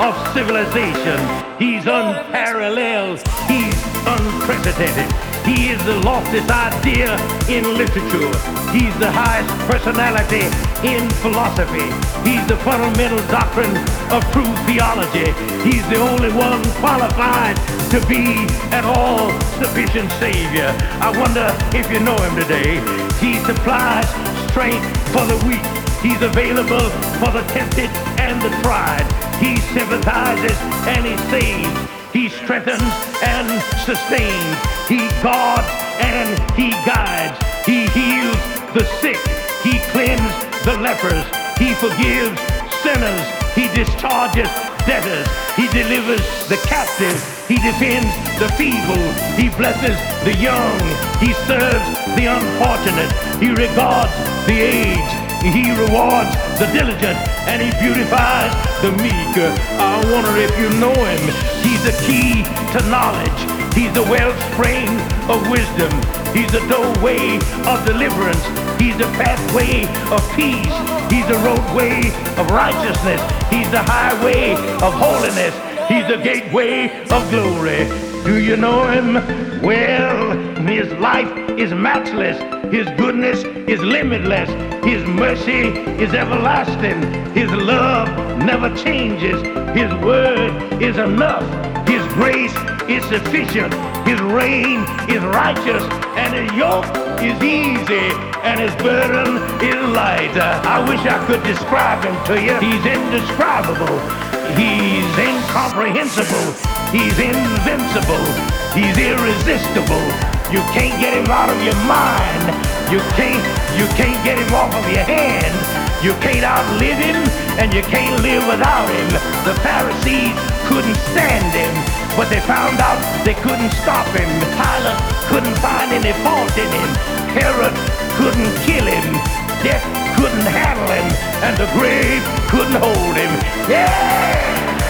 of civilization. He's unparalleled. He's unprecedented. He is the loftiest idea in literature. He's the highest personality in philosophy. He's the fundamental doctrine of true theology. He's the only one qualified to be at all sufficient Savior. I wonder if you know him today. He supplies strength for the weak. He's available for the tempted and the tried. He sympathizes and he saves. He strengthens and sustains. He guards and he guides. He heals the sick. He cleanses the lepers. He forgives sinners. He discharges debtors. He delivers the captive. He defends the feeble. He blesses the young. He serves the unfortunate. He regards the aged. He rewards the diligent and he beautifies the meek. I wonder if you know him. He's the key to knowledge. He's the wellspring of wisdom. He's the doorway of deliverance. He's the pathway of peace. He's the roadway of righteousness. He's the highway of holiness. He's the gateway of glory. Do you know him? Well, his life is matchless. His goodness is limitless. His mercy is everlasting. His love never changes. His word is enough. His grace is sufficient. His reign is righteous. And his yoke is easy. And his burden is light. I wish I could describe him to you. He's indescribable. He's incomprehensible. He's invincible. He's irresistible. You can't get him out of your mind. You can't, you can't get him off of your hand. You can't outlive him, and you can't live without him. The Pharisees couldn't stand him, but they found out they couldn't stop him. Pilate couldn't find any fault in him. Herod couldn't kill him. Death couldn't handle him, and the grave couldn't hold him. Yeah,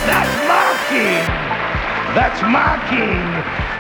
that's my king. That's my king.